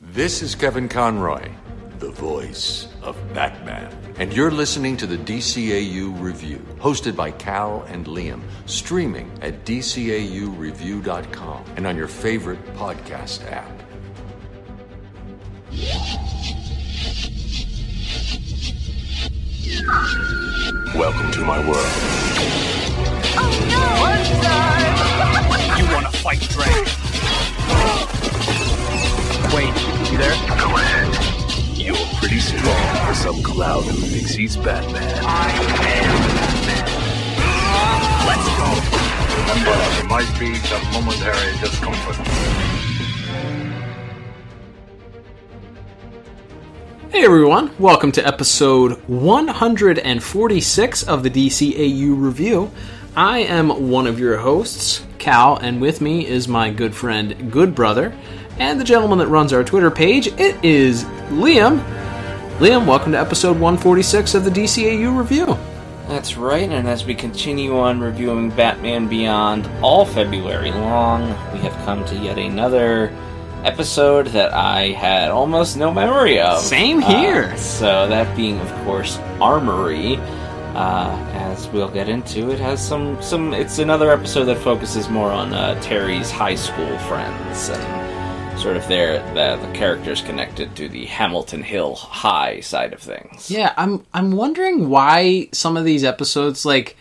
This is Kevin Conroy, the voice of Batman. And you're listening to the DCAU Review, hosted by Cal and Liam, streaming at DCAUReview.com and on your favorite podcast app. Welcome to my world. Oh no! You wanna fight Drake? Wait, you there? You're pretty strong for some clown who thinks he's Batman. I am Let's go. Remember, there might be some momentary discomfort. Hey everyone, welcome to episode 146 of the DCAU Review. I am one of your hosts, Cal, and with me is my good friend, good brother, and the gentleman that runs our Twitter page. It is Liam. Liam, welcome to episode 146 of the DCAU Review. That's right, and as we continue on reviewing Batman Beyond all February long, we have come to yet another episode that I had almost no memory of. Same here. Uh, so that being, of course, Armory. Uh, as we'll get into, it has some some. It's another episode that focuses more on uh, Terry's high school friends and sort of their the, the characters connected to the Hamilton Hill High side of things. Yeah, I'm I'm wondering why some of these episodes like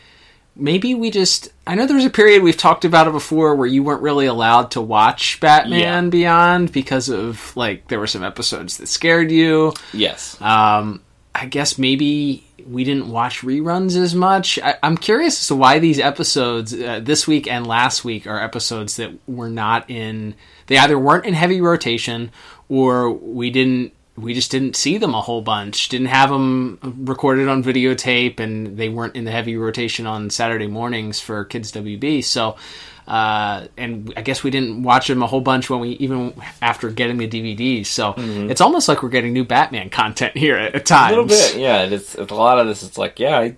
maybe we just I know there was a period we've talked about it before where you weren't really allowed to watch Batman Yeah. Beyond because of like there were some episodes that scared you. Yes. Um I guess maybe we didn't watch reruns as much. I, I'm curious as to why these episodes uh, this week and last week are episodes that were not in. They either weren't in heavy rotation, or we didn't. We just didn't see them a whole bunch. Didn't have them recorded on videotape, and they weren't in the heavy rotation on Saturday mornings for Kids WB. So, uh, and I guess we didn't watch them a whole bunch when we even after getting the DVDs. So it's almost like we're getting new Batman content here at, at times. A little bit, yeah. It's, it's a lot of this. It's like, yeah, I,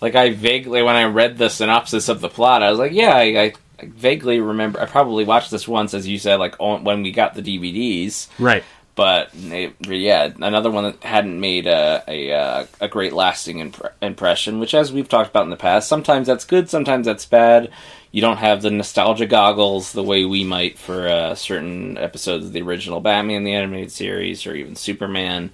like I vaguely when I read the synopsis of the plot, I was like, yeah, I, I, I vaguely remember. I probably watched this once, as you said, like on, when we got the DVDs. Right. But it, yeah, another one that hadn't made a a, uh, a great lasting impre- impression. Which, as we've talked about in the past, sometimes that's good, sometimes that's bad. You don't have the nostalgia goggles the way we might for uh, certain episodes of the original Batman the animated series, or even Superman.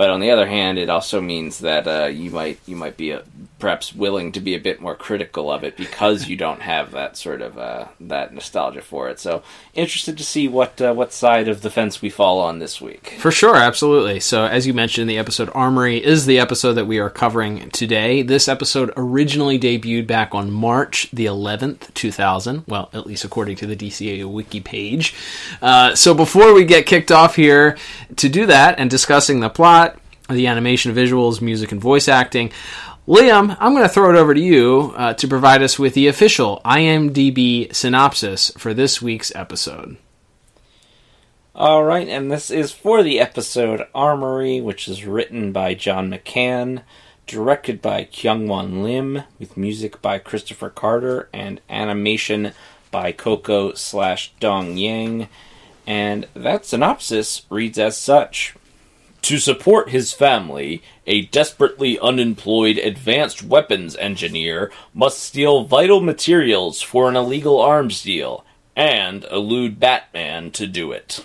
But on the other hand, it also means that uh, you might you might be uh perhaps willing to be a bit more critical of it because you don't have that sort of uh, that nostalgia for it. So interested to see what uh, what side of the fence we fall on this week. For sure, absolutely. So, as you mentioned, the episode Armory is the episode that we are covering today. This episode originally debuted back on March the 11th, 2000. Well, at least according to the DCAU wiki page. Uh, so, before we get kicked off here to do that and discussing the plot, the animation, visuals, music, and voice acting, Liam, I'm going to throw it over to you uh, to provide us with the official IMDb synopsis for this week's episode. All right, and this is for the episode Armory, which is written by John McCann, directed by Kyungwon Lim, with music by Kristopher Carter and animation by Koko slash Dong Yang. And that synopsis reads as such. To support his family, a desperately unemployed advanced weapons engineer must steal vital materials for an illegal arms deal and elude Batman to do it.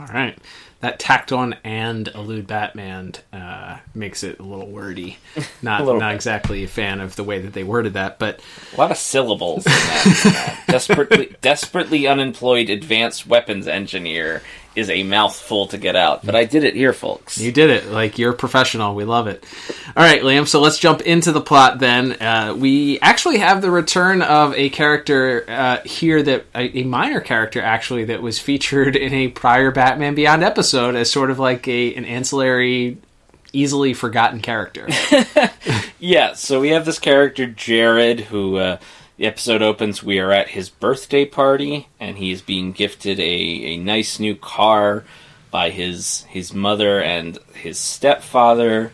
All right. That tacked on and elude Batman uh, makes it a little wordy. Not little not bit. exactly a fan of the way that they worded that, but A lot of syllables in that. uh, desperately, desperately unemployed advanced weapons engineer is a mouthful to get out, but I did it here, folks. You did it. Like you're a professional. We love it. All right, Liam. So let's jump into the plot then. Uh, we actually have the return of a character uh, here that a, a minor character actually that was featured in a prior Batman Beyond episode as sort of like a an ancillary, easily forgotten character. Yeah, so we have this character Jared who uh, the episode opens. We are at his birthday party, and he is being gifted a, a nice new car by his his mother and his stepfather.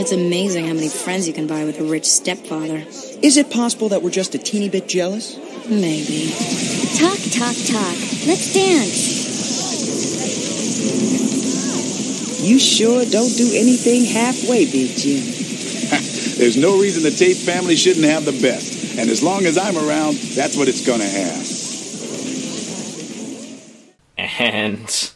It's amazing how many friends you can buy with a rich stepfather. Is it possible that we're just a teeny bit jealous? Maybe. Talk, talk, talk. Let's dance. You sure don't do anything halfway, Big Jim. There's no reason the Tate family shouldn't have the best. And as long as I'm around, that's what it's gonna have. and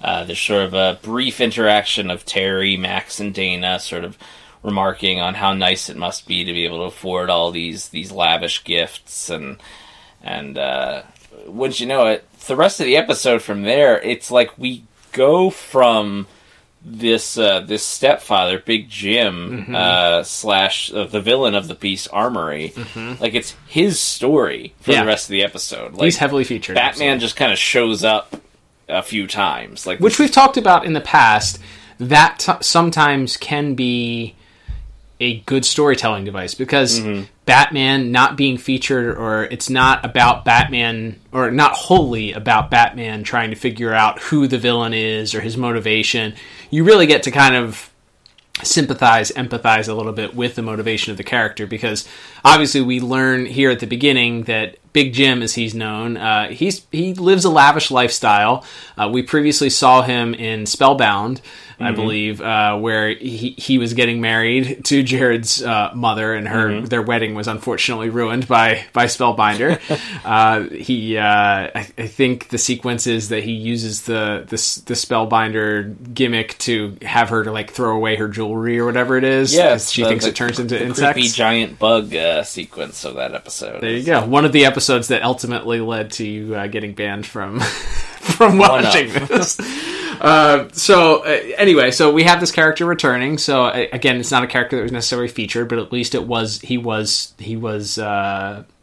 uh, there's sort of a brief interaction of Terry, Max, and Dana, sort of remarking on how nice it must be to be able to afford all these these lavish gifts, and and uh, wouldn't you know it, the rest of the episode from there, it's like we go from this uh, this stepfather, Big Jim, Mhm. uh, slash uh, the villain of the piece, Armory. Mhm. Like it's his story for Yeah. the rest of the episode. Like He's heavily featured. Batman just kind of shows up a few times, like which we've talked about in the past that t- sometimes can be a good storytelling device because Mm-hmm. Batman not being featured or it's not about batman or not wholly about batman trying to figure out who the villain is or his motivation you really get to kind of sympathize, empathize a little bit with the motivation of the character because obviously we learn here at the beginning that Big Jim, as he's known, uh, he's he lives a lavish lifestyle. Uh, we previously saw him in Spellbound, I Mhm. believe, uh, where he he was getting married to Jared's uh, mother, and her Mhm. their wedding was unfortunately ruined by by Spellbinder. uh, he, uh, I, I think the sequence is that he uses the the, the Spellbinder gimmick to have her to like throw away her jewelry or whatever it is. 'cause she the- thinks the- it turns into the insects. creepy giant bug uh, sequence of that episode. There you go. One of the episodes that ultimately led to you uh, getting banned from from watching this. Uh, so uh, anyway, so we have this character returning. So uh, again, it's not a character that was necessarily featured, but at least it was. He was. He was.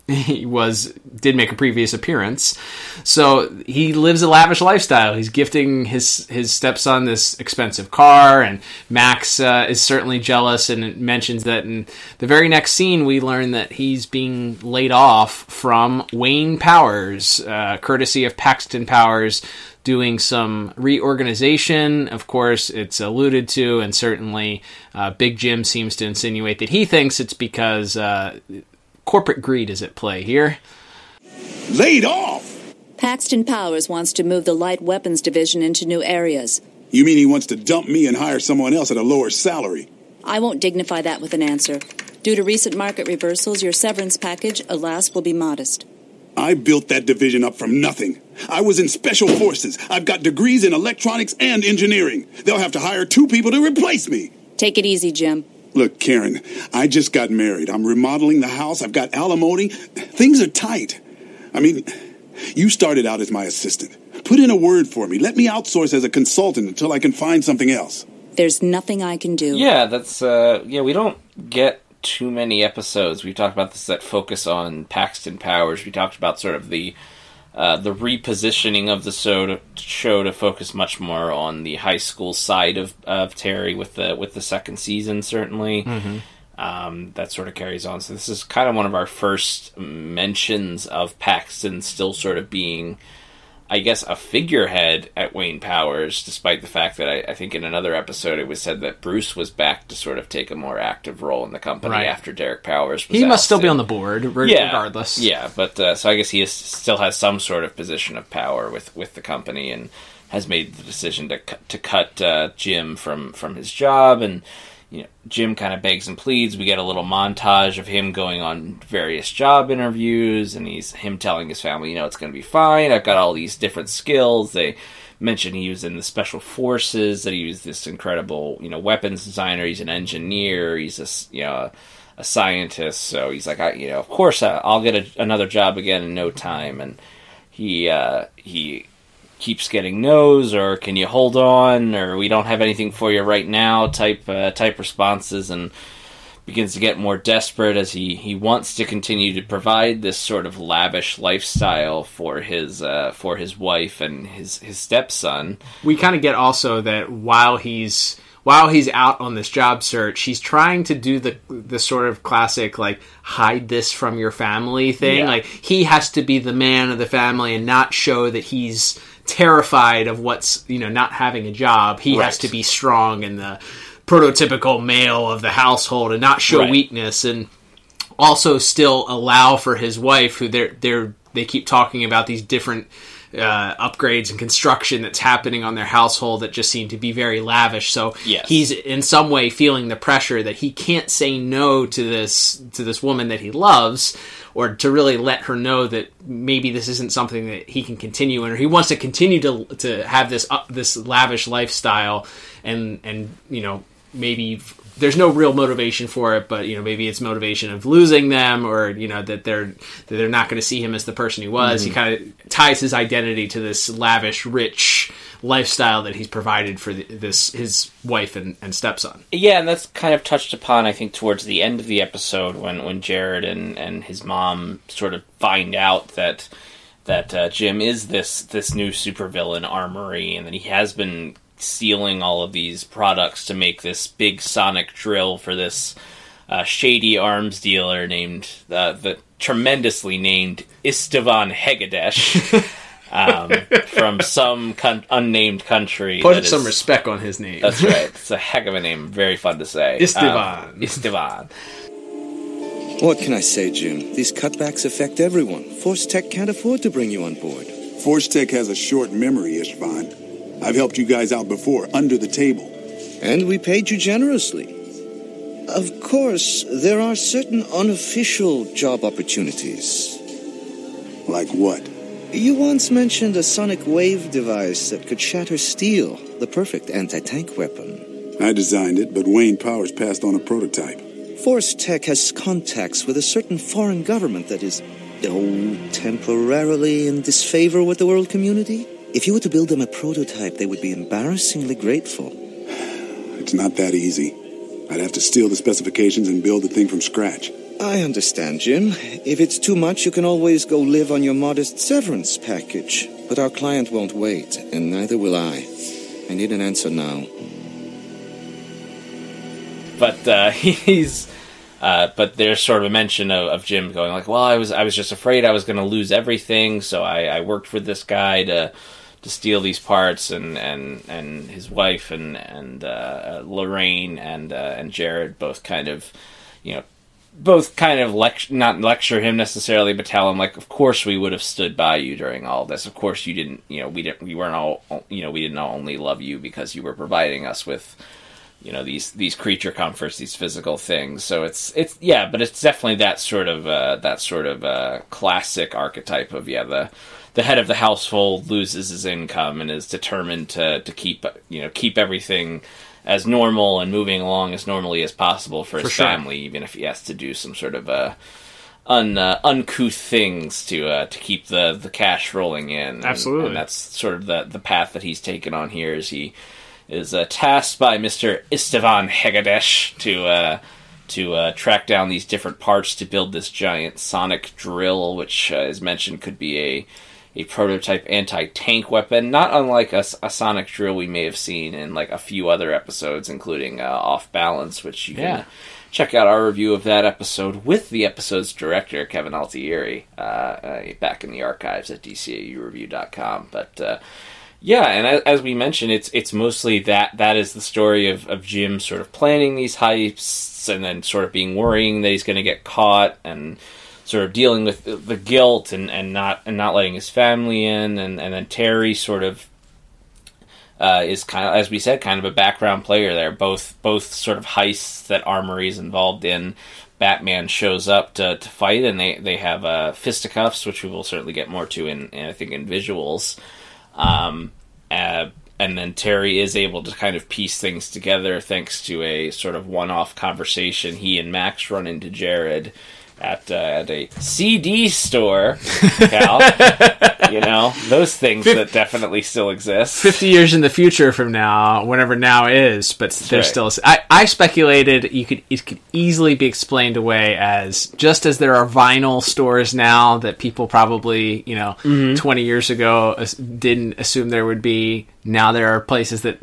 He was did make a previous appearance. So he lives a lavish lifestyle. He's gifting his his stepson this expensive car, and Max uh, is certainly jealous and mentions that in the very next scene we learn that he's being laid off from Wayne Powers, uh, courtesy of Paxton Powers. Doing some reorganization, of course, it's alluded to, and certainly uh, Big Jim seems to insinuate that he thinks it's because uh, corporate greed is at play here. Laid off? Paxton Powers wants to move the light weapons division into new areas. You mean he wants to dump me and hire someone else at a lower salary? I won't dignify that with an answer. Due to recent market reversals, your severance package, alas, will be modest. I built that division up from nothing. I was in special forces. I've got degrees in electronics and engineering. They'll have to hire two people to replace me. Take it easy, Jim. Look, Karen, I just got married. I'm remodeling the house. I've got alimony. Things are tight. I mean, you started out as my assistant. Put in a word for me. Let me outsource as a consultant until I can find something else. There's nothing I can do. Yeah, that's uh yeah, we don't get too many episodes. We've talked about this that focus on Paxton Powers. We talked about sort of the uh, the repositioning of the show to, show to focus much more on the high school side of, of Terry with the with the second season certainly. Mhm. Um, that sort of carries on. So this is kind of one of our first mentions of Paxton still sort of being I guess, a figurehead at Wayne Powers, despite the fact that I, I think in another episode it was said that Bruce was back to sort of take a more active role in the company Right. after Derek Powers was He must still be on the board, re- Yeah. regardless. Yeah, but uh, so I guess he is, still has some sort of position of power with, with the company and has made the decision to cut, to cut uh, Jim from, from his job and you know Jim kind of begs and pleads. We get a little montage of him going on various job interviews and he's him telling his family, you know, it's going to be fine. I've got all these different skills. They mentioned he was in the special forces, that he was this incredible, you know, weapons designer. He's an engineer. He's a, you know, a scientist. So he's like, I, you know, of course uh, I'll get a, another job again in no time. And he uh, he keeps getting no's or can you hold on or we don't have anything for you right now type uh, type responses and begins to get more desperate as he, he wants to continue to provide this sort of lavish lifestyle for his uh, for his wife and his his stepson. We kind of get also that while he's while he's out on this job search, he's trying to do the the sort of classic like hide this from your family thing. Yeah. Like he has to be the man of the family and not show that he's terrified of what's you know not having a job. He has to be strong and the prototypical male of the household and not show Right. weakness and also still allow for his wife who they're they're they keep talking about these different uh, upgrades and construction that's happening on their household that just seem to be very lavish so Yes. he's in some way feeling the pressure that he can't say no to this to this woman that he loves or to really let her know that maybe this isn't something that he can continue in or he wants to continue to to have this uh, this lavish lifestyle and and you know maybe there's no real motivation for it, but you know maybe it's motivation of losing them, or you know that they're that they're not going to see him as the person he was. He Mhm. kind of ties his identity to this lavish, rich lifestyle that he's provided for the, this his wife and, and stepson. Yeah, and that's kind of touched upon, I think, towards the end of the episode when, when Jared and, and his mom sort of find out that that uh, Jim is this this new supervillain armory, and that he has been stealing all of these products to make this big sonic drill for this uh, shady arms dealer named uh, the tremendously named Istvan Hegadesh. um, from some con- unnamed country. Put some is- respect on his name. That's right. It's a heck of a name. Very fun to say. Istvan. Um, Istvan. What can I say, Jim? These cutbacks affect everyone. Force Tech can't afford to bring you on board. Force Tech has a short memory, Ishvan. I've helped you guys out before, under the table. And we paid you generously. Of course, there are certain unofficial job opportunities. Like what? You once mentioned a sonic wave device that could shatter steel, the perfect anti tank weapon. I designed it, but Wayne Powers passed on a prototype. Force Tech has contacts with a certain foreign government that is, oh, temporarily in disfavor with the world community. If you were to build them a prototype, they would be embarrassingly grateful. It's not that easy. I'd have to steal the specifications and build the thing from scratch. I understand, Jim. If it's too much, you can always go live on your modest severance package. But our client won't wait, and neither will I. I need an answer now. But uh, he's. Uh, but there's sort of a mention of, of Jim going like, "Well, I was I was just afraid I was going to lose everything, so I, I worked for this guy to to steal these parts." And and, and his wife and and uh, Lorraine and uh, and Jared both kind of, you know, both kind of lecture not lecture him necessarily, but tell him like, "Of course we would have stood by you during all this. Of course you didn't. You know, we didn't. We weren't all. You know, we didn't only love you because you were providing us with." You know these these creature comforts, these physical things. So it's it's yeah, but it's definitely that sort of uh, that sort of uh, classic archetype of yeah the the head of the household loses his income and is determined to to keep you know keep everything as normal and moving along as normally as possible for his sure. family, even if he has to do some sort of uh, un uh, uncouth things to uh, to keep the the cash rolling in. And- Absolutely. and that's sort of the the path that he's taken on here. Is he is uh, tasked by Mister Istvan Hegadesh to uh, to uh, track down these different parts to build this giant sonic drill, which, uh, as mentioned, could be a a prototype anti-tank weapon, not unlike a, a sonic drill we may have seen in like a few other episodes, including uh, Off Balance, which you Yeah. can check out our review of that episode with the episode's director Kevin Altieri uh, uh, back in the archives at dcaureview.com. But uh, yeah, and as, we mentioned, it's it's mostly that that is the story of, of Jim sort of planning these heists and then sort of being worrying that he's going to get caught and sort of dealing with the, the guilt and, and not and not letting his family in. And, and then Terry sort of uh, is kind of as we said kind of a background player there. Both both sort of heists that Armory is involved in. Batman shows up to, to fight and they they have uh, fisticuffs which we will certainly get more to in, in I think in visuals um, Uh, and then Terry is able to kind of piece things together thanks to a sort of one-off conversation. He and Max run into Jared at uh, at a CD store, Cal. You know those things that definitely still exist. 50 years in the future from now, whenever now is, but there's right. still. I, I speculated you could it could easily be explained away as just as there are vinyl stores now that people probably you know Mm-hmm. 20 years ago as- didn't assume there would be. Now there are places that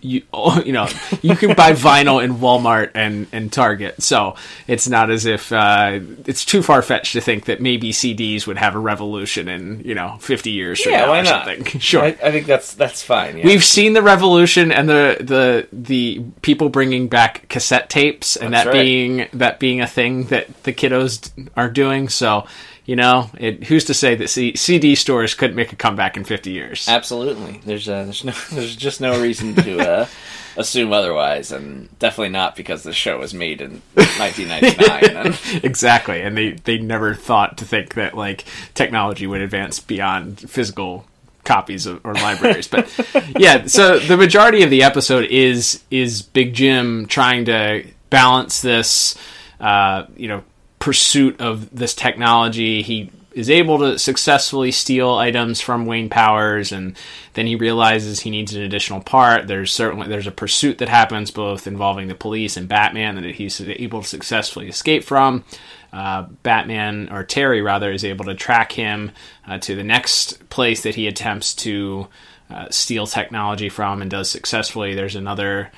you you know you can buy vinyl in Walmart and, and Target, so it's not as if uh, it's too far fetched to think that maybe CDs would have a revolution in you know 50 years from Yeah, now why or not? something. Sure, I, I think that's that's fine. Yeah. We've seen the revolution and the the the people bringing back cassette tapes and That's that right. being that being a thing that the kiddos are doing. So you know, it, who's to say that C- CD stores couldn't make a comeback in fifty years? Absolutely. There's uh, there's no there's just no reason to uh, assume otherwise, and definitely not because the show was made in 1999. and exactly, and they they never thought to think that like technology would advance beyond physical copies of, or libraries. But yeah, so the majority of the episode is is Big Jim trying to balance this, uh, you know, pursuit of this technology. He is able to successfully steal items from Wayne Powers, and then he realizes he needs an additional part. There's certainly there's a pursuit that happens both involving the police and Batman that he's able to successfully escape from. Uh, Batman or Terry rather is able to track him uh, to the next place that he attempts to uh, steal technology from and does successfully. There's another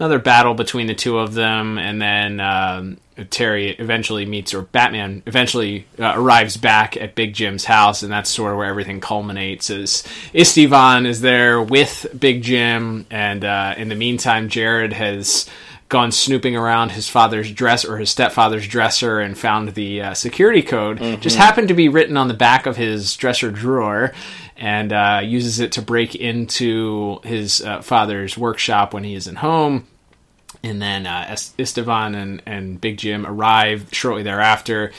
another battle between the two of them, and then um, Terry eventually meets, or Batman eventually uh, arrives back at Big Jim's house, and that's sort of where everything culminates. As Estevan is there with Big Jim, and uh, in the meantime, Jared has gone snooping around his father's dress or his stepfather's dresser and found the uh, security code. Just happened to be written on the back of his dresser drawer and uh, uses it to break into his uh, father's workshop when he isn't home. And then uh, and, and Big Jim arrive shortly thereafter.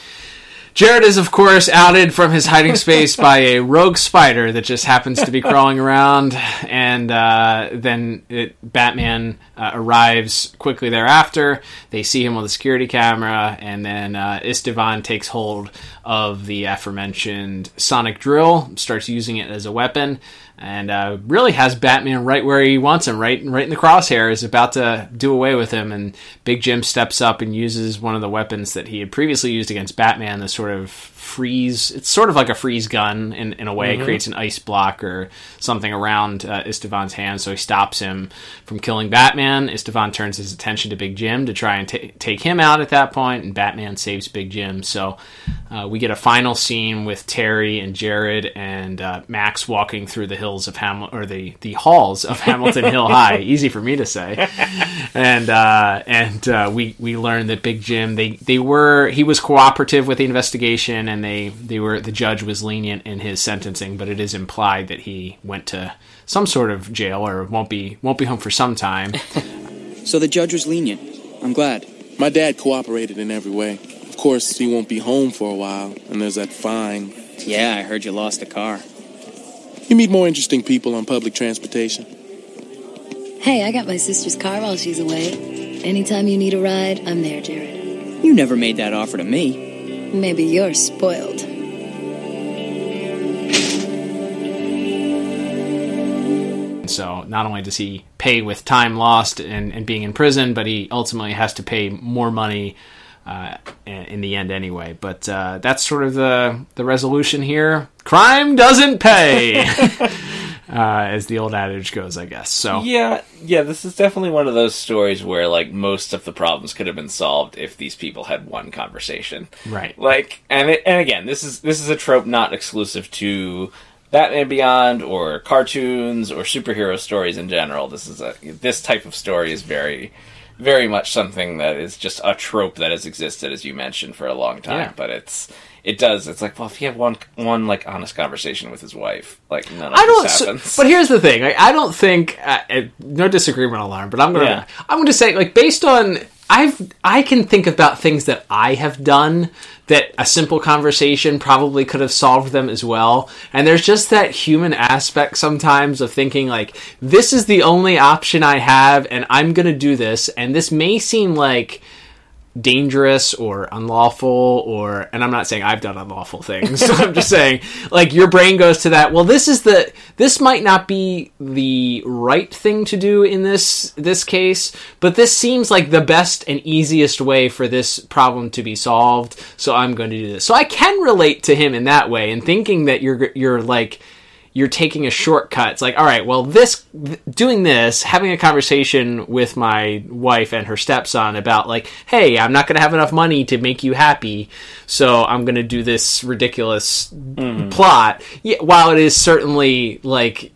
Jared is, of course, outed from his hiding space by a rogue spider that just happens to be crawling around, and uh, then it, Batman uh, arrives quickly thereafter. They see him with a security camera, and then uh, Estevan takes hold of the aforementioned sonic drill, starts using it as a weapon, and uh, really has Batman right where he wants him, right, right in the crosshair. Is about to do away with him, and Big Jim steps up and uses one of the weapons that he had previously used against Batman, the sort of freeze. It's sort of like a freeze gun in, in a way. It Mhm. creates an ice block or something around uh, Estevan's hand, so he stops him from killing Batman. Istvan turns his attention to Big Jim to try and ta take him out at that point, and Batman saves Big Jim. So uh, we get a final scene with Terry and Jared and uh, Max walking through the hills of Hamilton or the the halls of Hamilton Hill High. Easy for me to say. And uh, and uh, we we learned that Big Jim they they were he was cooperative with the investigation and they they were the judge was lenient in his sentencing, but it is implied that he went to some sort of jail or won't be won't be home for some time. So the judge was lenient. I'm glad. My dad cooperated in every way. Of course, he won't be home for a while, and there's that fine. Yeah, I heard you lost a car. You meet more interesting people on public transportation. Hey, I got my sister's car while she's away. Anytime you need a ride, I'm there, Jared. You never made that offer to me. Maybe you're spoiled. So not only does he pay with time lost and, and being in prison, but he ultimately has to pay more money uh, in the end anyway. But uh, that's sort of the the resolution here. Crime doesn't pay, uh, as the old adage goes, I guess. So Yeah, yeah, this is definitely one of those stories where like most of the problems could have been solved if these people had one conversation. Right. Like and it, and again, this is this is a trope not exclusive to Batman Beyond or cartoons or superhero stories in general. This is a this type of story is very very much something that is just a trope that has existed as you mentioned for a long time, Yeah. but it's it does. It's like, well, if you have one one like honest conversation with his wife, like none of I don't. this so- happens. but here's the thing. I, I don't think. Uh, no disagreement alarm. But I'm gonna. Yeah. I'm gonna say like based on. I've I can think about things that I have done that a simple conversation probably could have solved them as well. And there's just that human aspect sometimes of thinking like this is the only option I have and I'm going to do this and this may seem like dangerous or unlawful or and I'm not saying I've done unlawful things. I'm just saying like your brain goes to that, well this is the this might not be the right thing to do in this this case, but this seems like the best and easiest way for this problem to be solved, so I'm going to do this. So I can relate to him in that way and thinking that you're you're like you're taking a shortcut. It's like, all right, well, this doing this, having a conversation with my wife and her stepson about like, hey, I'm not going to have enough money to make you happy, so I'm going to do this ridiculous mm-hmm. plot. Yeah, while it is certainly like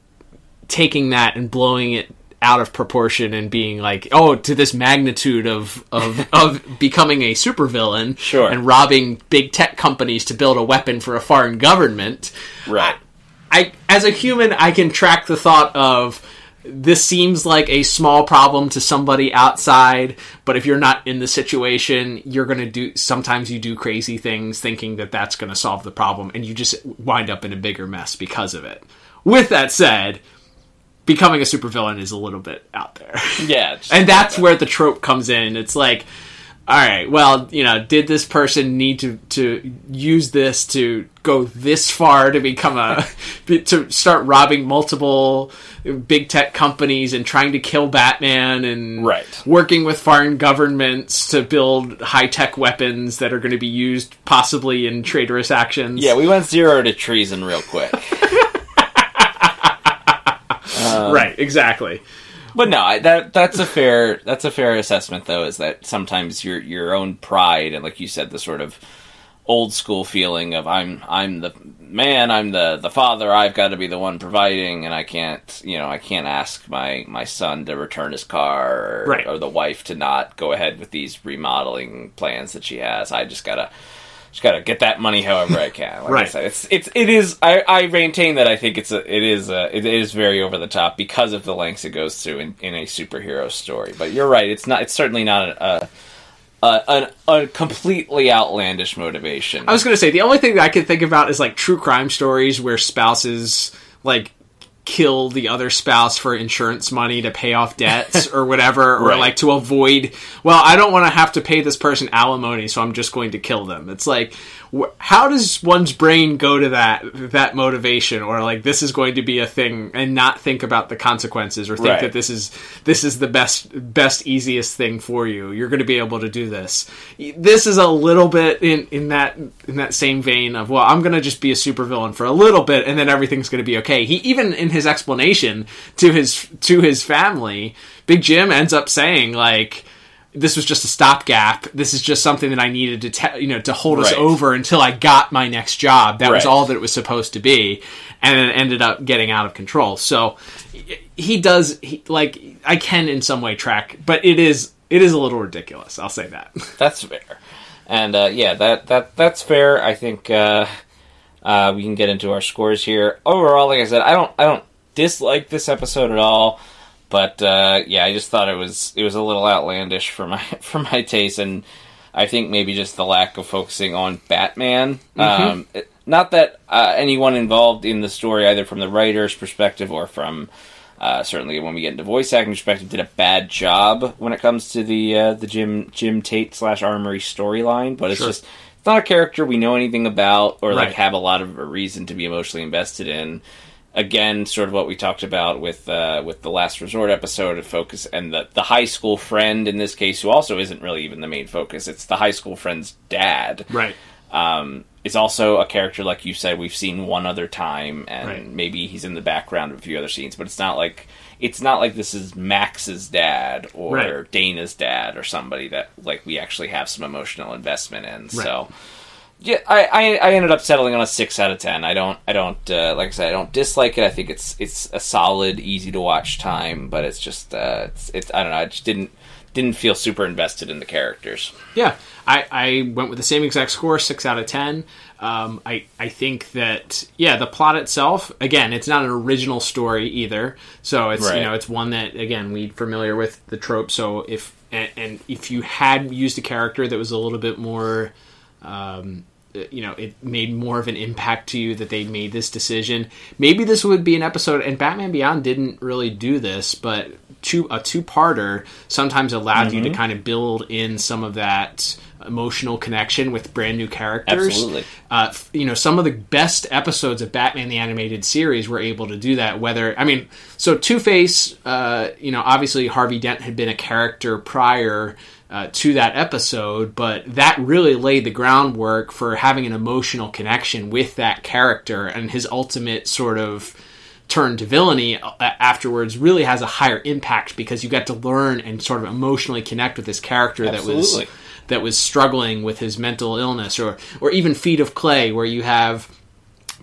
taking that and blowing it out of proportion and being like, oh, to this magnitude of of, of becoming a supervillain, sure, and robbing big tech companies to build a weapon for a foreign government, right? I as a human I can track the thought of this seems like a small problem to somebody outside, but if you're not in the situation, you're going to do sometimes you do crazy things thinking that that's going to solve the problem and you just wind up in a bigger mess because of it. With that said, becoming a supervillain is a little bit out there. Yeah. and that's where the trope comes in. It's like all right, well, you know, did this person need to to use this to go this far to become a to start robbing multiple big tech companies and trying to kill Batman and right. working with foreign governments to build high tech weapons that are going to be used possibly in traitorous actions? Yeah, we went zero to treason real quick. um, right, exactly. But no, I, that that's a fair that's a fair assessment though. Is that sometimes your your own pride and like you said, the sort of old school feeling of I'm I'm the man, I'm the the father, I've got to be the one providing, and I can't you know I can't ask my my son to return his car or, right. or the wife to not go ahead with these remodeling plans that she has. I just gotta just gotta get that money however I can. Like right. I said, it's it's it is. I, I maintain that I think it's a it is a, it is very over the top because of the lengths it goes through in, in a superhero story. But you're right. It's not. It's certainly not a. a, a, a completely outlandish motivation. I was going to say the only thing that I could think about is like true crime stories where spouses like kill the other spouse for insurance money to pay off debts or whatever, or Right. like to avoid, well, I don't want to have to pay this person alimony, so I'm just going to kill them. It's like, how does one's brain go to that that motivation, or like this is going to be a thing, and not think about the consequences, or think Right. that this is this is the best best easiest thing for you. You're going to be able to do this. This is a little bit in in that in that same vein of well, I'm going to just be a supervillain for a little bit, and then everything's going to be okay. He even in his explanation to his to his family, Big Jim ends up saying like. This was just a stopgap. This is just something that I needed to, te- you know, to hold us over until I got my next job. That was all that it was supposed to be, and it ended up getting out of control. So he does, he, like, I can in some way track, but it is it is a little ridiculous. I'll say that. That's fair. And uh, yeah, that that that's fair. I think uh, uh, we can get into our scores here. Overall, like I said, I don't I don't dislike this episode at all. But uh, yeah, I just thought it was it was a little outlandish for my for my taste, and I think maybe just the lack of focusing on Batman. Mhm. Um, it- not that uh, anyone involved in the story, either from the writer's perspective or from uh, certainly when we get into voice acting perspective, did a bad job when it comes to the uh, the Jim Jim Tate slash Armory storyline. But it's Sure. just it's not a character we know anything about or like have a lot of a reason to be emotionally invested in. Again, sort of what we talked about with uh, with the last resort episode of focus and the the high school friend in this case, who also isn't really even the main focus. It's the high school friend's dad Right. um, is also a character like you said we've seen one other time, and Right. maybe he's in the background of a few other scenes, but it's not like it's not like this is Max's dad or Right. Dana's dad or somebody that like we actually have some emotional investment in. Right. So. Yeah, I, I, I ended up settling on a six out of ten. I don't I don't uh, like I said I don't dislike it. I think it's it's a solid, easy to watch time, but it's just uh, it's, it's I don't know. I just didn't didn't feel super invested in the characters. Yeah, I, I went with the same exact score, six out of ten. Um, I I think that yeah, the plot itself, again, it's not an original story either. So it's Right. you know it's one that again we're familiar with the trope. So if and, and if you had used a character that was a little bit more um, you know it made more of an impact to you that they made this decision maybe this would be an episode and batman beyond didn't really do this but two, a two-parter sometimes allowed you to Mhm. kind of build in some of that emotional connection with brand new characters Absolutely. uh, you know some of the best episodes of batman the animated series were able to do that whether i mean so two-face uh, you know obviously harvey dent had been a character prior uh, to that episode, but that really laid the groundwork for having an emotional connection with that character, and his ultimate sort of turn to villainy uh, afterwards really has a higher impact because you got to learn and sort of emotionally connect with this character that was that was struggling with his mental illness, or or even Feet of Clay, where you have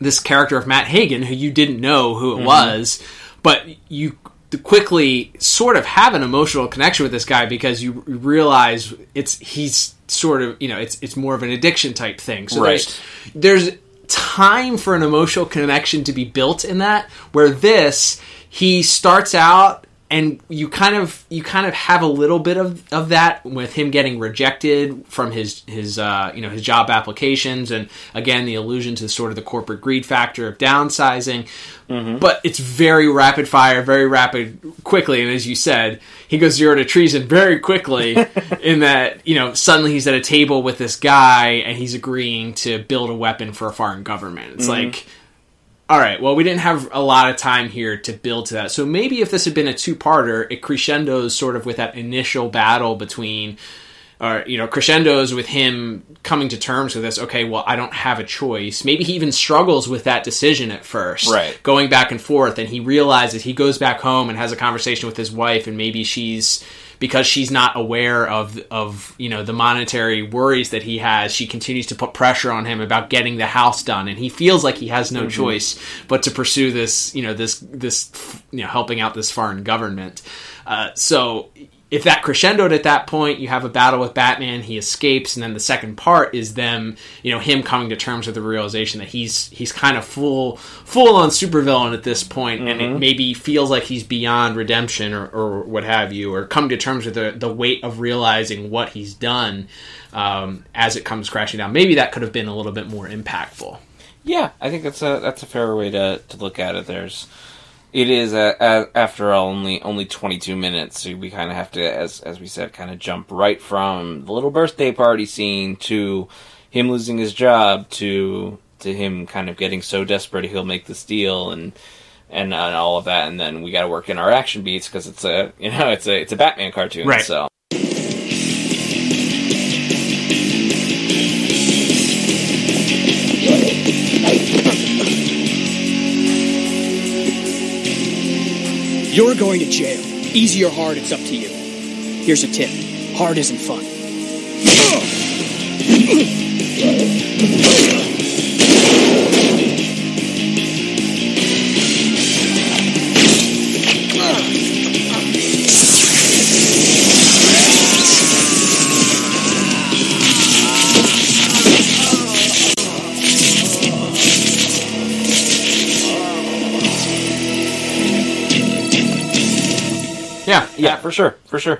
this character of Matt Hagen who you didn't know who it Mhm. was, but you quickly sort of have an emotional connection with this guy because you realize it's he's sort of you know it's it's more of an addiction type thing. So Right. there's there's time for an emotional connection to be built in that where this he starts out and you kind of you kind of have a little bit of, of that with him getting rejected from his his uh, you know his job applications and again the allusion to sort of the corporate greed factor of downsizing. But it's very rapid fire very rapid quickly. And as you said he goes zero to treason very quickly in that you know suddenly he's at a table with this guy and he's agreeing to build a weapon for a foreign government. It's Mhm. like all right, well, we didn't have a lot of time here to build to that. So maybe if this had been a two-parter, it crescendos sort of with that initial battle between, or you know, crescendos with him coming to terms with this. Okay, well, I don't have a choice. Maybe he even struggles with that decision at first, Right. Going back and forth, and he realizes he goes back home and has a conversation with his wife, and maybe she's because she's not aware of of you know the monetary worries that he has she continues to put pressure on him about getting the house done and he feels like he has no Mhm. choice but to pursue this you know this this you know helping out this foreign government uh, so if that crescendoed at that point you have a battle with batman he escapes and then the second part is them you know him coming to terms with the realization that he's he's kind of full full on supervillain at this point and it Mhm. maybe feels like he's beyond redemption or, or what have you or come to terms with the, the weight of realizing what he's done um, as it comes crashing down maybe that could have been a little bit more impactful Yeah, I think that's a that's a fair way to, to look at it. There's, it is a, a, after all only only 22 minutes. So we kind of have to, as as we said, kind of jump right from the little birthday party scene to him losing his job to to him kind of getting so desperate he'll make this deal and and, and all of that, and then we got to work in our action beats because it's a you know it's a it's a Batman cartoon, Right. So. You're going to jail. Easy or hard, it's up to you. Here's a tip hard isn't fun. yeah for sure for sure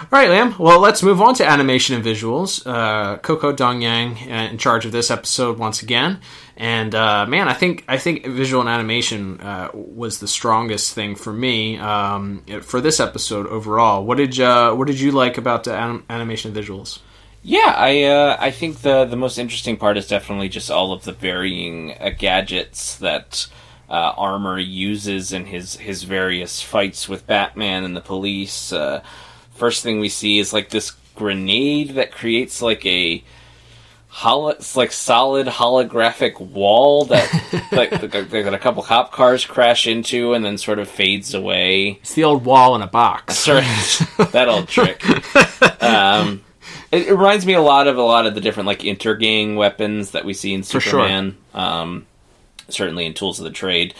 All right, Liam. Well, let's move on to animation and visuals. Uh, Koko Dongyang uh, in charge of this episode once again, and uh, man, I think I think visual and animation uh, was the strongest thing for me um, for this episode overall. What did uh, what did you like about the anim- animation and visuals? Yeah, I uh, I think the the most interesting part is definitely just all of the varying uh, gadgets that uh, Armor uses in his his various fights with Batman and the police. Uh, first thing we see is like this grenade that creates like a holo- it's like solid holographic wall that like, that a couple cop cars crash into and then sort of fades away. It's the old wall in a box. That old trick. Um, it, it reminds me a lot of a lot of the different like intergang weapons that we see in For sure. Superman. Um, certainly in Tools of the Trade.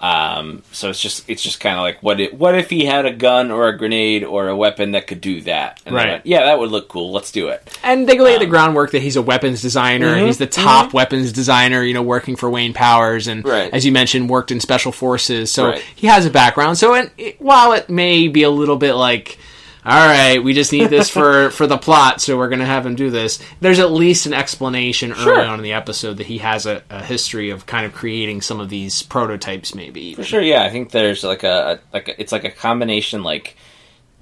Um, so it's just it's just kind of like what if, what if he had a gun or a grenade or a weapon that could do that? And Right. went, yeah, that would look cool. Let's do it. And they lay the groundwork that he's a weapons designer. and Mhm, He's the top weapons designer, you know, working for Wayne Powers, and Right. as you mentioned, worked in special forces. So Right. he has a background. So it, it, while it may be a little bit like all right, we just need this for for the plot, so we're gonna have him do this. There's at least an explanation Sure. early on in the episode that he has a, a history of kind of creating some of these prototypes, maybe. For sure, yeah. I think there's like a like a, it's like a combination like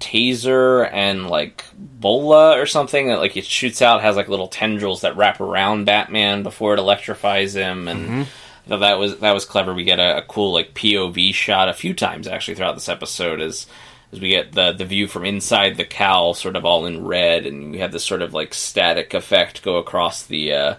taser and like bola or something that like it shoots out has like little tendrils that wrap around Batman before it electrifies him and. Mhm. I that was that was clever. We get a, a cool like POV shot a few times actually throughout this episode as as we get the the view from inside the cowl, sort of all in red, and we have this sort of like static effect go across the uh,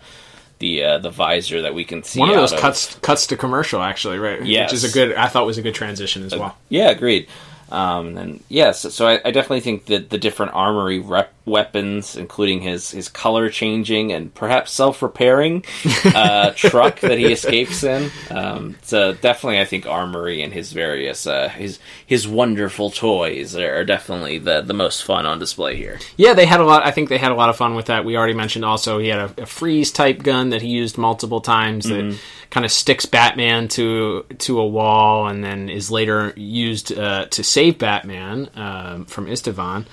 the uh, the visor that we can see. One of those cuts cuts to commercial, actually, right? Yes. which is a good. I thought was a good transition as well. Yeah, agreed. Um, and yes, so I, I definitely think that the different armory rep- weapons, including his his color changing and perhaps self repairing uh, truck that he escapes in, um, so definitely I think armory and his various uh, his his wonderful toys are, definitely the the most fun on display here. Yeah, they had a lot. I think they had a lot of fun with that. We already mentioned also he had a, a freeze type gun that he used multiple times that kind of sticks Batman to to a wall and then is later used uh, to save Batman um, from Istvan.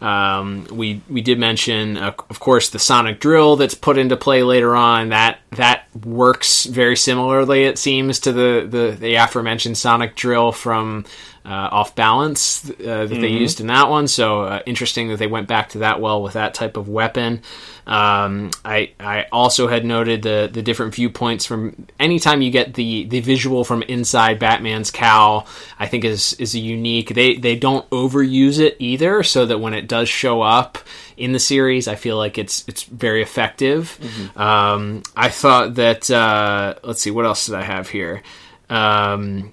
Um, we we did mention, uh, of course, the sonic drill that's put into play later on. That that works very similarly, it seems, to the the, the aforementioned sonic drill from uh, Off Balance uh, that they Mhm. used in that one. So uh, interesting that they went back to that well with that type of weapon. Um, I I also had noted the the different viewpoints from anytime you get the the visual from inside Batman's cowl. I think is is a unique. They they don't overuse it either, so that when it does show up in the series, I feel like it's it's very effective. Um, I thought that uh, let's see what else did I have here. Um,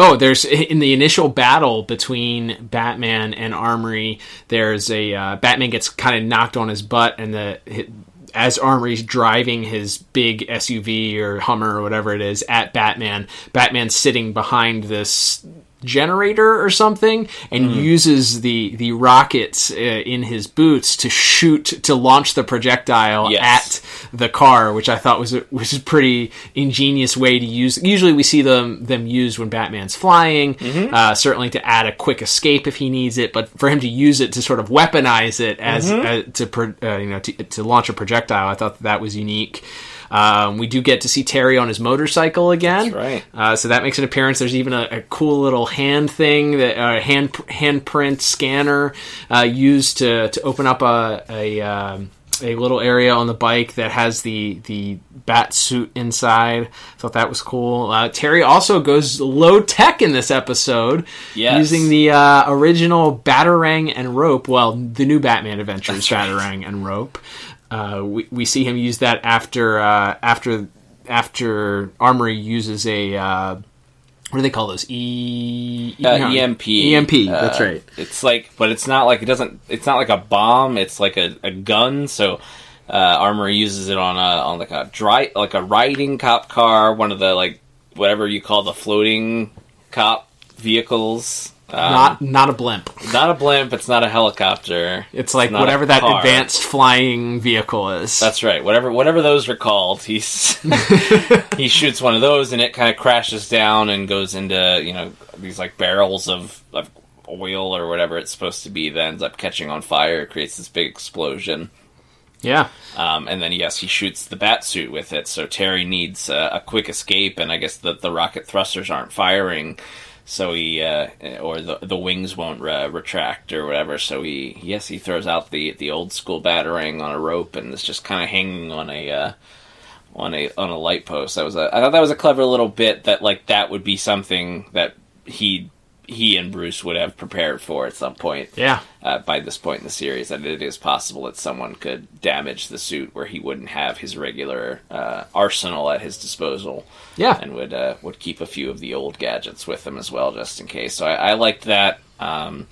Oh, there's in the initial battle between Batman and Armory. There's a uh, Batman gets kind of knocked on his butt, and the as Armory's driving his big SUV or Hummer or whatever it is at Batman, Batman's sitting behind this generator or something and Mhm. uses the the rockets uh, in his boots to shoot to launch the projectile Yes. at the car, which I thought was a, was a pretty ingenious way to use. Usually, we see them them used when Batman's flying, Mhm. uh, certainly to add a quick escape if he needs it. But for him to use it to sort of weaponize it as Mhm. uh, to pro- uh, you know to, to launch a projectile, I thought that, that was unique. Um, we do get to see Terry on his motorcycle again. That's right. Uh, so that makes an appearance. There's even a, a cool little hand thing that uh, hand handprint scanner uh, used to to open up a a, um, a little area on the bike that has the the bat suit inside. Thought that was cool. Uh, Terry also goes low tech in this episode, Yes. using the uh, original batarang and rope. Well, the new Batman Adventures batarang and rope. Uh, we we see him use that after uh, after after Armory uses a uh, what do they call those e Uh, no, EMP. EMP. that's Uh, right. It's like, but it's not like it doesn't. It's not like a bomb. It's like a, a gun. So uh, Armory uses it on a on like a dry like a riding cop car, one of the like whatever you call the floating cop vehicles. Um, not not a blimp. not a blimp. It's not a helicopter. It's like a whatever that car. advanced flying vehicle is. That's right. Whatever whatever those are called, he's he shoots one of those and it kind of crashes down and goes into you know these like barrels of, of oil or whatever it's supposed to be. That ends up catching on fire. Creates this big explosion. Yeah. Um, and then yes, he shoots the bat suit with it. So Terry needs uh, a quick escape, and I guess the the rocket thrusters aren't firing. So he, uh, or the the wings won't uh, retract or whatever. So he, yes, he throws out the the old school batarang on a rope, and it's just kind of hanging on a uh, on a on a light post. That was a I thought that was a clever little bit that like that would be something that he he and Bruce would have prepared for at some point. Yeah. Uh, by this point in the series, that it is possible that someone could damage the suit where he wouldn't have his regular uh, arsenal at his disposal. Yeah. and would uh, would keep a few of the old gadgets with him as well, just in case. So I, I liked that. Um,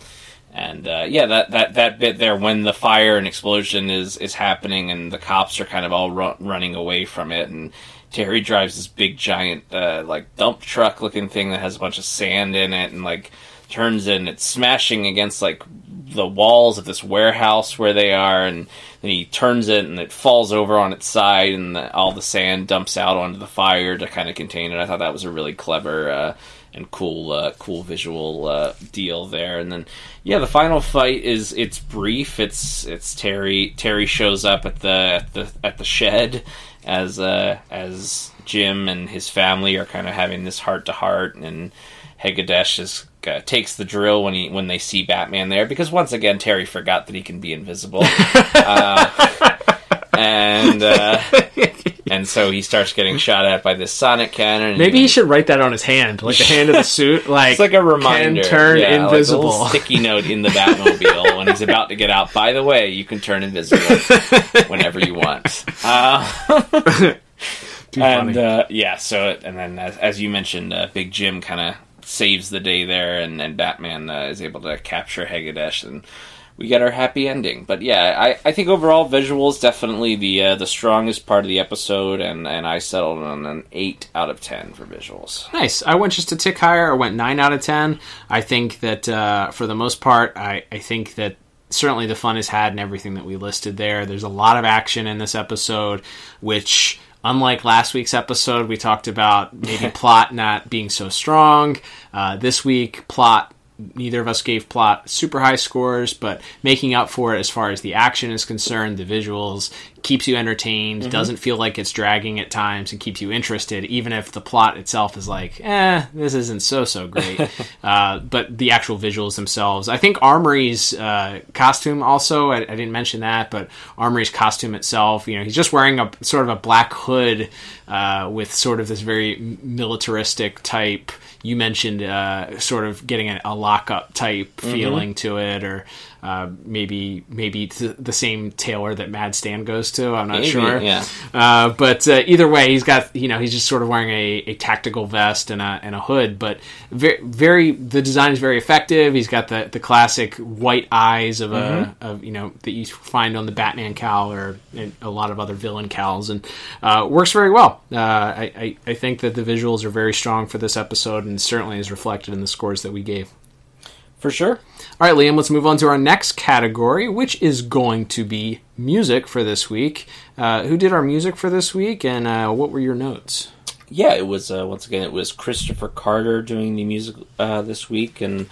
and uh, yeah, that, that that bit there when the fire and explosion is is happening and the cops are kind of all ru- running away from it and Terry drives this big giant uh, like dump truck looking thing that has a bunch of sand in it and like turns in it's smashing against like the walls of this warehouse where they are and then he turns it and it falls over on its side and the, all the sand dumps out onto the fire to kind of contain it. I thought that was a really clever uh, and cool uh, cool visual uh, deal there. And then yeah, the final fight is it's brief. It's it's Terry Terry shows up at the at the at the shed as uh, as Jim and his family are kind of having this heart to heart, and Hegadesh is uh, takes the drill when he when they see Batman there because once again Terry forgot that he can be invisible, uh, and uh, and so he starts getting shot at by this sonic cannon. Maybe he should write that on his hand, like the hand of the suit. Like it's like a reminder. Can turn Yeah, like a invisible. little sticky note in the Batmobile when he's about to get out. By the way, you can turn invisible whenever you want. Uh, and uh, yeah, so and then as, as you mentioned, uh, Big Jim kind of saves the day there, and, and Batman uh, is able to capture Hegadesh, and we get our happy ending. But yeah, I, I think overall visuals definitely the uh, the strongest part of the episode, and, and I settled on an eight out of ten for visuals. Nice. I went just a tick higher. I went nine out of ten. I think that uh, for the most part, I, I think that certainly the fun is had in everything that we listed there. There's a lot of action in this episode, which unlike last week's episode, we talked about maybe plot not being so strong. Uh, this week, plot. Neither of us gave plot super high scores, but making up for it as far as the action is concerned, the visuals keeps you entertained, Mhm. doesn't feel like it's dragging at times, and keeps you interested, even if the plot itself is like, eh, this isn't so so great. uh, but the actual visuals themselves, I think Armory's uh, costume also, I, I didn't mention that, but Armory's costume itself, you know, he's just wearing a sort of a black hood uh, with sort of this very militaristic type. You mentioned uh, sort of getting a, a lockup type Mhm. feeling to it, or uh, maybe maybe th- the same tailor that Mad Stan goes to. I'm not Maybe, sure. yeah. Uh, but uh, either way, he's got you know he's just sort of wearing a, a tactical vest and a and a hood, but very very the design is very effective. He's got the the classic white eyes of Mhm. a of you know that you find on the Batman cowl or in a lot of other villain cowls, and uh, works very well. Uh, I, I I think that the visuals are very strong for this episode, and certainly is reflected in the scores that we gave. For sure. All right, Liam, let's move on to our next category, which is going to be music for this week. Uh, who did our music for this week, and uh, what were your notes? yeah, it was uh, once again it was Kristopher Carter doing the music uh, this week, and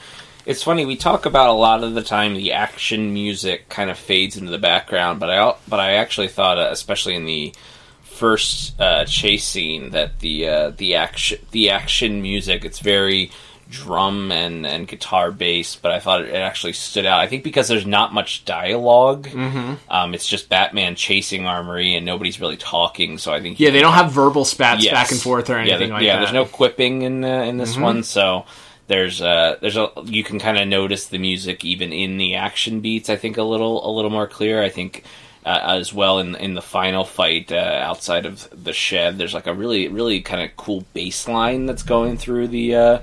it's funny we talk about a lot of the time the action music kind of fades into the background, but I but I actually thought, uh, especially in the first uh, chase scene, that the the action the action music it's very drum and, and guitar bass, but I thought it actually stood out. I think because there's not much dialogue. Mhm. Um, it's just Batman chasing Armory and nobody's really talking. So I think Yeah, they don't have verbal spats Yes. back and forth or Yeah, anything like yeah, that. Yeah, there's no quipping in uh, in this Mhm. one, so there's uh there's a you can kind of notice the music even in the action beats. I think a little a little more clear. I think. Uh, as well in in the final fight uh, outside of the shed, there's like a really really kind of cool bass line that's going through the uh,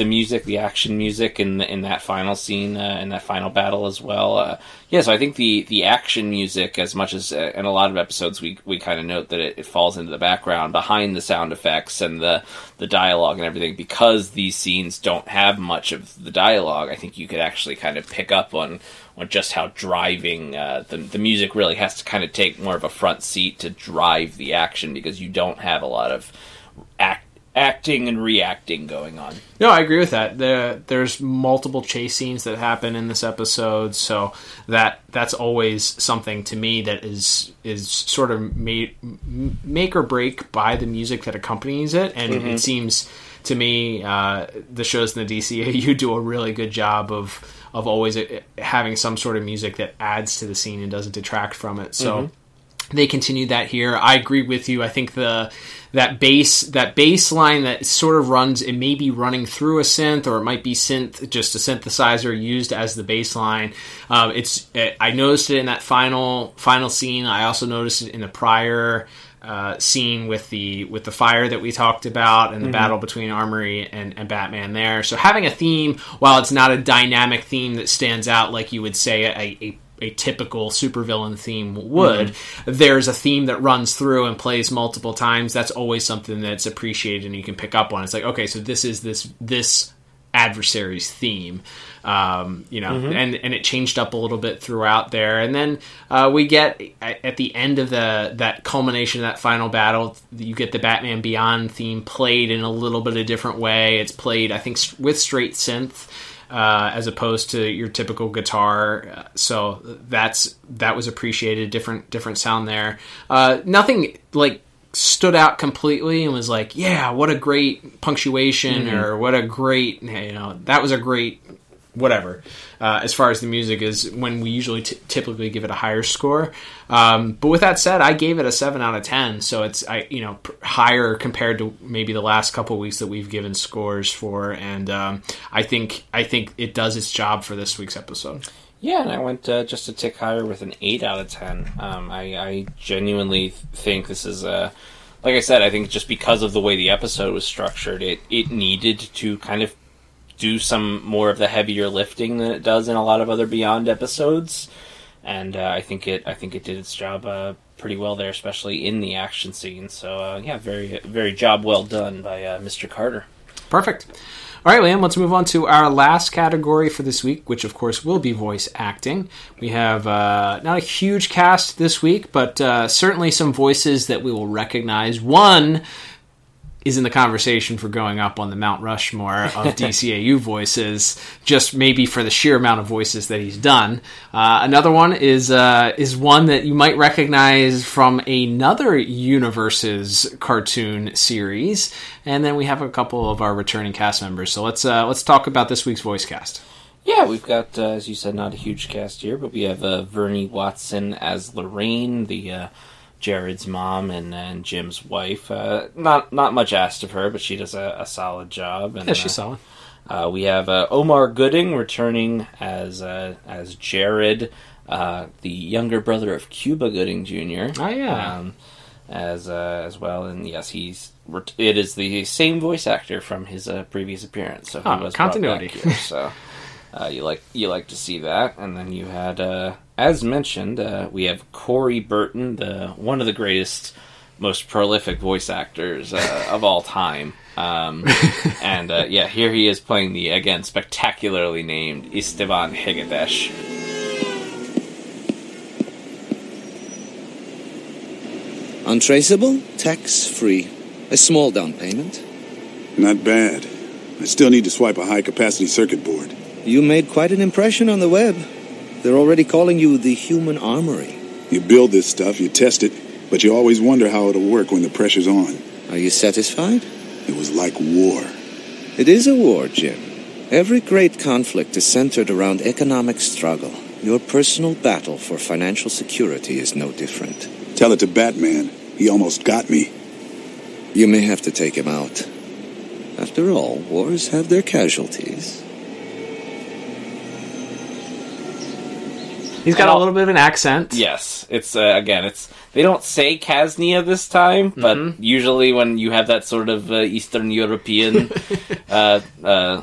the music, the action music in in that final scene uh, in that final battle as well. Uh, yeah, so I think the the action music, as much as uh, in a lot of episodes, we we kind of note that it, it falls into the background behind the sound effects and the the dialogue and everything because these scenes don't have much of the dialogue. I think you could actually kind of pick up on on just how driving uh, the the music really has to kind of take more of a front seat to drive the action because you don't have a lot of act acting and reacting going on. No, I agree with that. The, there's multiple chase scenes that happen in this episode, so that that's always something to me that is is sort of made make or break by the music that accompanies it, and Mhm. it seems to me uh, the shows in the DCAU do a really good job of of always uh, having some sort of music that adds to the scene and doesn't detract from it. So Mhm. They continued that here. I agree with you. I think the that bass that bass line that sort of runs it may be running through a synth or it might be synth just a synthesizer used as the bass line. Um, it's it, I noticed it in that final final scene. I also noticed it in the prior uh, scene with the with the fire that we talked about and the Mhm. battle between Armory and, and Batman there. So having a theme, while it's not a dynamic theme that stands out like you would say a, a a typical supervillain theme would. There's a theme that runs through and plays multiple times. That's always something that's appreciated and you can pick up on. It's like, okay, so this is this this adversary's theme. Um, you know, Mhm. and and it changed up a little bit throughout there, and then uh, we get at, at the end of the that culmination of that final battle, you get the Batman Beyond theme played in a little bit of a different way. It's played, I think, with straight synth. Uh, as opposed to your typical guitar, Uh, so that's that was appreciated. Different different sound there. Uh, nothing like stood out completely and was like, yeah, what a great punctuation Mhm. or what a great, you know, that was a great whatever. Uh, as far as the music is, when we usually t- typically give it a higher score. Um, but with that said, I gave it a seven out of ten, so it's I you know higher compared to maybe the last couple weeks that we've given scores for, and um, I think I think it does its job for this week's episode. Yeah, and I went uh, just a tick higher with an eight out of ten. Um, I, I genuinely think this is a, like I said, I think just because of the way the episode was structured, it it needed to kind of do some more of the heavier lifting than it does in a lot of other Beyond episodes, and uh, I think it I think it did its job uh, pretty well there, especially in the action scene. So uh, yeah, very very job well done by uh, Mr. Carter. Perfect. All right, Liam, let's move on to our last category for this week, which of course will be voice acting. We have uh, not a huge cast this week, but uh, certainly some voices that we will recognize. One is in the conversation for going up on the Mount Rushmore of DCAU voices, just maybe for the sheer amount of voices that he's done. Uh, another one is uh, is one that you might recognize from another universe's cartoon series, and then we have a couple of our returning cast members. So let's uh, let's talk about this week's voice cast. Yeah, we've got, uh, as you said, not a huge cast here, but we have uh, Vernee Watson as Lorraine, the uh, Jared's mom and, and Jim's wife. Uh, not not much asked of her, but she does a, a solid job. And, Yeah, she's uh, solid. Uh, we have uh, Omar Gooding returning as uh, as Jared, uh, the younger brother of Cuba Gooding Jr. Oh yeah. Um, as uh, as well, and yes, he's it is the same voice actor from his uh, previous appearance. So he Oh, was continuity. here, so uh, you like you like to see that, and then you had, uh, as mentioned, uh, we have Corey Burton, the one of the greatest, most prolific voice actors uh, of all time. Um, and uh, yeah, here he is playing the again spectacularly named Esteban Hegadesh. Untraceable, tax free. A small down payment. Not bad. I still need to swipe a high capacity circuit board. You made quite an impression on the web. They're already calling you the human armory. You build this stuff, you test it, but you always wonder how it'll work when the pressure's on. Are you satisfied? It was like war. It is a war, Jim. Every great conflict is centered around economic struggle. Your personal battle for financial security is no different. Tell it to Batman. He almost got me. You may have to take him out. After all, wars have their casualties. He's got a little bit of an accent. Yes, it's uh, again, it's they don't say Kasnia this time, but Mm-hmm. usually when you have that sort of uh, Eastern European uh, uh,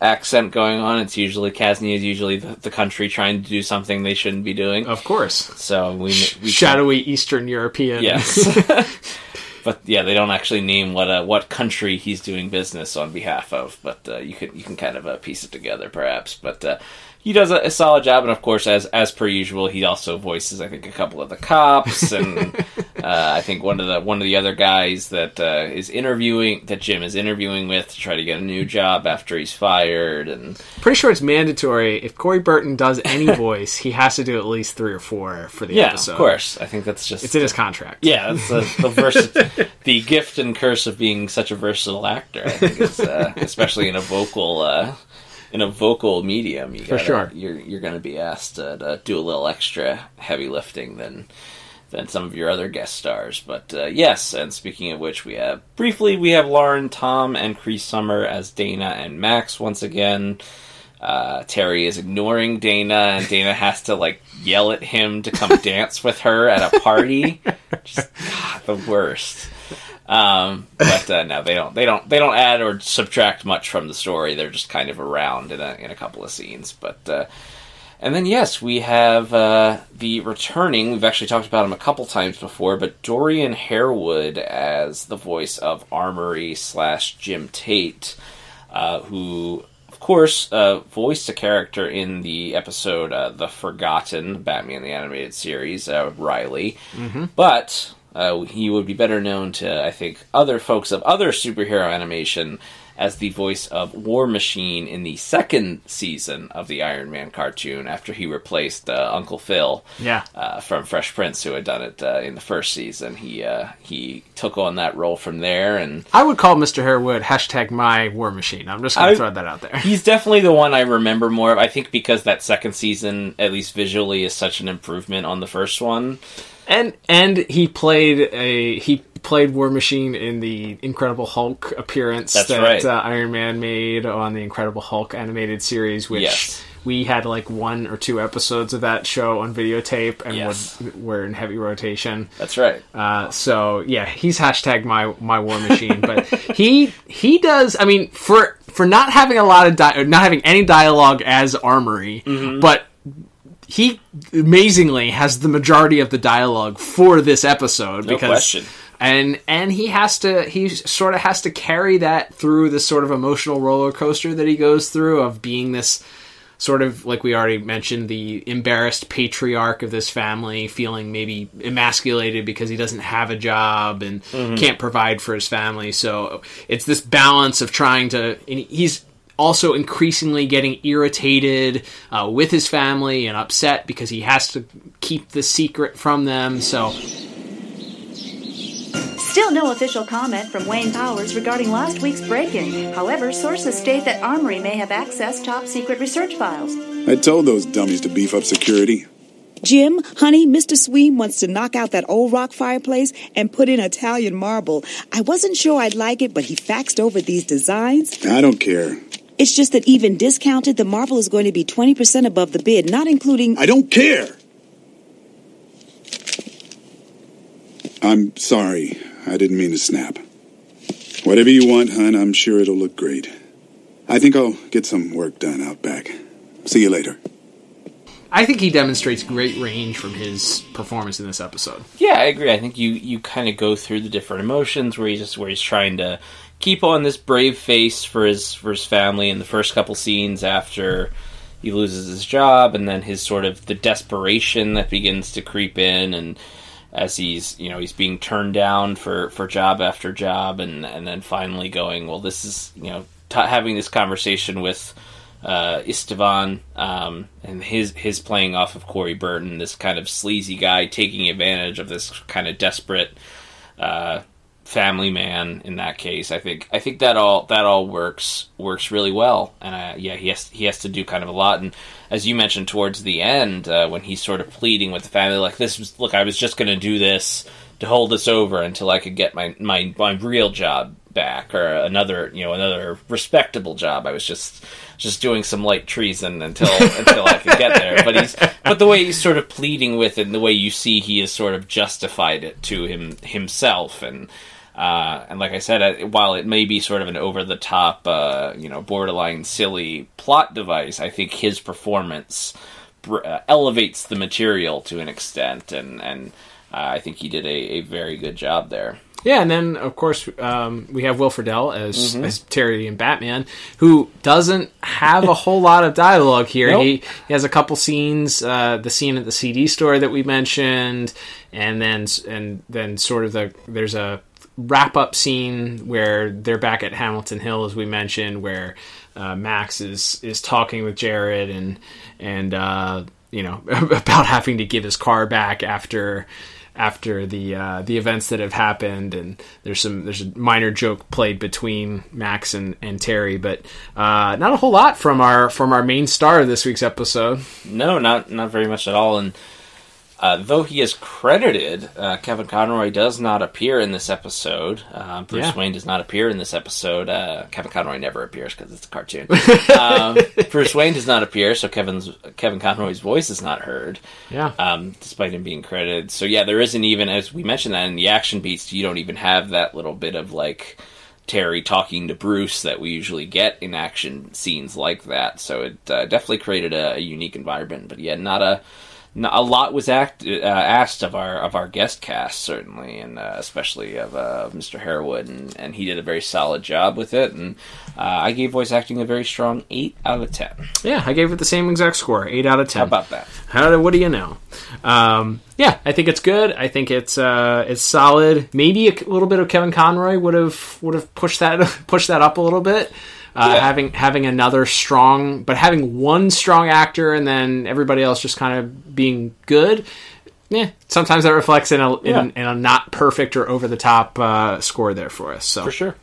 accent going on, it's usually Kasnia is usually the, the country trying to do something they shouldn't be doing. Of course. So we, we Shadowy Eastern European. Yes. but yeah, they don't actually name what uh, what country he's doing business on behalf of. But uh, you can you can kind of uh, piece it together, perhaps. But uh, he does a, a solid job, and of course, as as per usual, he also voices I think a couple of the cops, and uh, I think one of the one of the other guys that uh, is interviewing that Jim is interviewing with to try to get a new job after he's fired, and Pretty sure it's mandatory. If Corey Burton does any voice, he has to do at least three or four for the yeah, episode. of course, I think that's just It's in his contract. Yeah, it's the the, vers- the gift and curse of being such a versatile actor. I think is, uh, especially in a vocal uh, in a vocal medium. You For gotta- sure. you're you're going to be asked to, to do a little extra heavy lifting than than some of your other guest stars. But uh, yes, and speaking of which, we have briefly we have Lauren, Tom, and Cree Summer as Dana and Max once again. Uh, Terry is ignoring Dana, and Dana has to like yell at him to come dance with her at a party. Just God, the worst. Um, but uh, no, they don't. They don't. They don't add or subtract much from the story. They're just kind of around in a in a couple of scenes. But uh, and then yes, we have uh, the returning. We've actually talked about him a couple times before, but Dorian Harewood as the voice of Armory slash Jim Tate, uh, who of course, uh, voiced a character in the episode uh, "The Forgotten" Batman the Animated Series, uh, Riley, Mhm. but uh, he would be better known to, I think, other folks of other superhero animation as the voice of War Machine in the second season of the Iron Man cartoon after he replaced uh, Uncle Phil Yeah. uh, from Fresh Prince, who had done it uh, in the first season. He uh, he took on that role from there, and I would call Mr. Harewood hashtag my war machine. I'm just going to throw that out there. He's definitely the one I remember more of. I think because that second season, at least visually, is such an improvement on the first one. And and he played a he played War Machine in the Incredible Hulk appearance That's that right. uh, Iron Man made on the Incredible Hulk animated series, which Yes. we had like one or two episodes of that show on videotape and Yes. would, were in heavy rotation. That's right. Uh, so yeah, he's hashtag my my War Machine, but he he does. I mean, for for not having a lot of di- not having any dialogue as Armory, Mm-hmm. but he amazingly has the majority of the dialogue for this episode No because question. and and he has to he sort of has to carry that through this sort of emotional roller coaster that he goes through of being this sort of like we already mentioned the embarrassed patriarch of this family feeling maybe emasculated because he doesn't have a job and Mhm. can't provide for his family so it's this balance of trying to and he's also increasingly getting irritated uh, with his family and upset because he has to keep the secret from them so Still no official comment from Wayne Powers regarding last week's break-in. However, sources state that Armory may have accessed top secret research files. I told those dummies to beef up security. Jim, honey, Mr. Sweem wants to knock out that old rock fireplace and put in Italian marble. I wasn't sure I'd like it, but he faxed over these designs. I don't care. It's just that even discounted, the marble is going to be 20% above the bid, not including. I don't care. I'm sorry. I didn't mean to snap. Whatever you want, hun, I'm sure it'll look great. I think I'll get some work done out back. See you later. I think he demonstrates great range from his performance in this episode. Yeah, I agree. I think you you kind of go through the different emotions where he's just where he's trying to keep on this brave face for his for his family in the first couple scenes after he loses his job, and then his sort of the desperation that begins to creep in, and as he's you know he's being turned down for for job after job, and and then finally going, well, this is you know t- having this conversation with uh, Estevan um, and his his playing off of Corey Burton, this kind of sleazy guy taking advantage of this kind of desperate uh, family man. In that case, I think I think that all that all works works really well. And uh, yeah, he has he has to do kind of a lot. And as you mentioned towards the end, uh, when he's sort of pleading with the family, like this was look, I was just going to do this to hold this over until I could get my my my real job back or another you know another respectable job. I was just just doing some light treason until until I could get there. But he's but the way he's sort of pleading with it, and the way you see he has sort of justified it to him himself, and uh, and like I said, while it may be sort of an over the top, uh, you know, borderline silly plot device, I think his performance br- uh, elevates the material to an extent, and and uh, I think he did a, a very good job there. Yeah, and then of course um, we have Will Friedle as, Mhm. as Terry and Batman, who doesn't have a whole lot of dialogue here. Nope. He, he has a couple scenes, uh, the scene at the CD store that we mentioned, and then and then sort of the there's a wrap up scene where they're back at Hamilton Hill, as we mentioned, where uh, Max is is talking with Jared and and uh, you know about having to give his car back after after the uh, the events that have happened, and there's some there's a minor joke played between Max and, and Terry, but uh, not a whole lot from our from our main star of this week's episode. No, not not very much at all. And uh, though he is credited, uh, Kevin Conroy does not appear in this episode. Uh, Bruce Yeah. Wayne does not appear in this episode. Uh, Kevin Conroy never appears because it's a cartoon. um, Bruce Wayne does not appear, so Kevin's Kevin Conroy's voice is not heard. Yeah. Um, despite him being credited. So yeah, there isn't even as we mentioned that in the action beats, you don't even have that little bit of like. Terry talking to Bruce that we usually get in action scenes like that. So it uh, definitely created a, a unique environment. But yeah, not a a lot was act, uh, asked of our of our guest cast certainly, and uh, especially of uh, Mr. Harewood, and, and he did a very solid job with it. And uh, I gave voice acting a very strong eight out of ten. Yeah, I gave it the same exact score, eight out of ten. How about that? How do, what do you know? Um, yeah, I think it's good. I think it's uh, it's solid. Maybe a little bit of Kevin Conroy would have would have pushed that pushed that up a little bit. Uh, Yeah. Having having another strong, but having one strong actor and then everybody else just kind of being good. Yeah, sometimes that reflects in a in, Yeah. in a not perfect or over the top uh, score there for us. So For sure.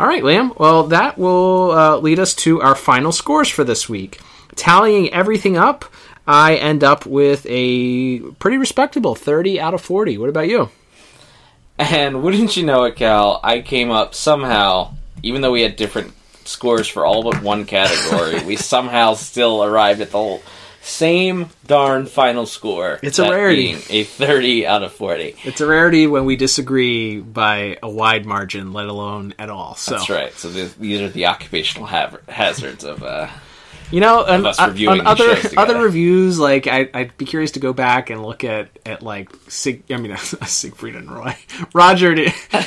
all right, Liam. Well, that will uh, lead us to our final scores for this week. Tallying everything up, I end up with a pretty respectable 30 out of 40. What about you? And wouldn't you know it, Cal? I came up somehow, even though we had different scores for all but one category, we somehow still arrived at the whole same darn final score. It's a rarity. A 30 out of 40. It's a rarity when we disagree by a wide margin, let alone at all. So That's right. So these are the occupational ha- hazards of. Uh, You know, on, on- these other other reviews, like I, I'd be curious to go back and look at at like Sig, I mean Siegfried and Roy, Roger,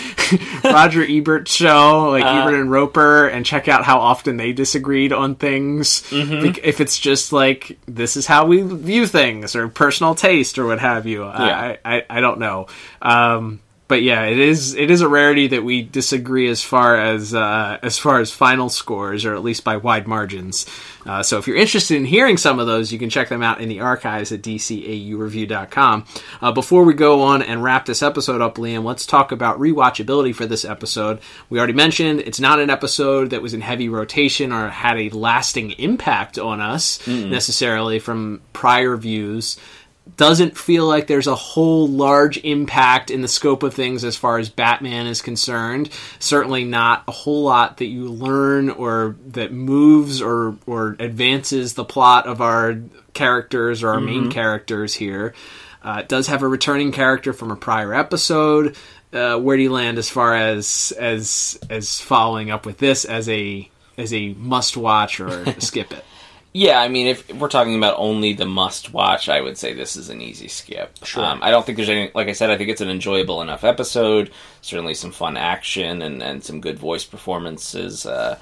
Roger Ebert's show, like Uh. Ebert and Roeper, and check out how often they disagreed on things. Mhm. Bec- If it's just like this is how we view things or personal taste or what have you, I, I I don't know. Um, but yeah, it is it is a rarity that we disagree as far as uh, as far as final scores, or at least by wide margins. Uh, so if you're interested in hearing some of those, you can check them out in the archives at dcaureview.com. Uh, before we go on and wrap this episode up, Liam, let's talk about rewatchability for this episode. We already mentioned it's not an episode that was in heavy rotation or had a lasting impact on us Mm. necessarily from prior views doesn't feel like there's a whole large impact in the scope of things as far as Batman is concerned. Certainly not a whole lot that you learn or that moves or or advances the plot of our characters or our main Mhm. characters here. Uh, it does have a returning character from a prior episode. Uh, where do you land as far as as as following up with this as a as a must watch or skip it? Yeah, I mean, if we're talking about only the must watch, I would say this is an easy skip. Sure. Um, I don't think there's any, like I said, I think it's an enjoyable enough episode. Certainly some fun action and, and some good voice performances. Uh,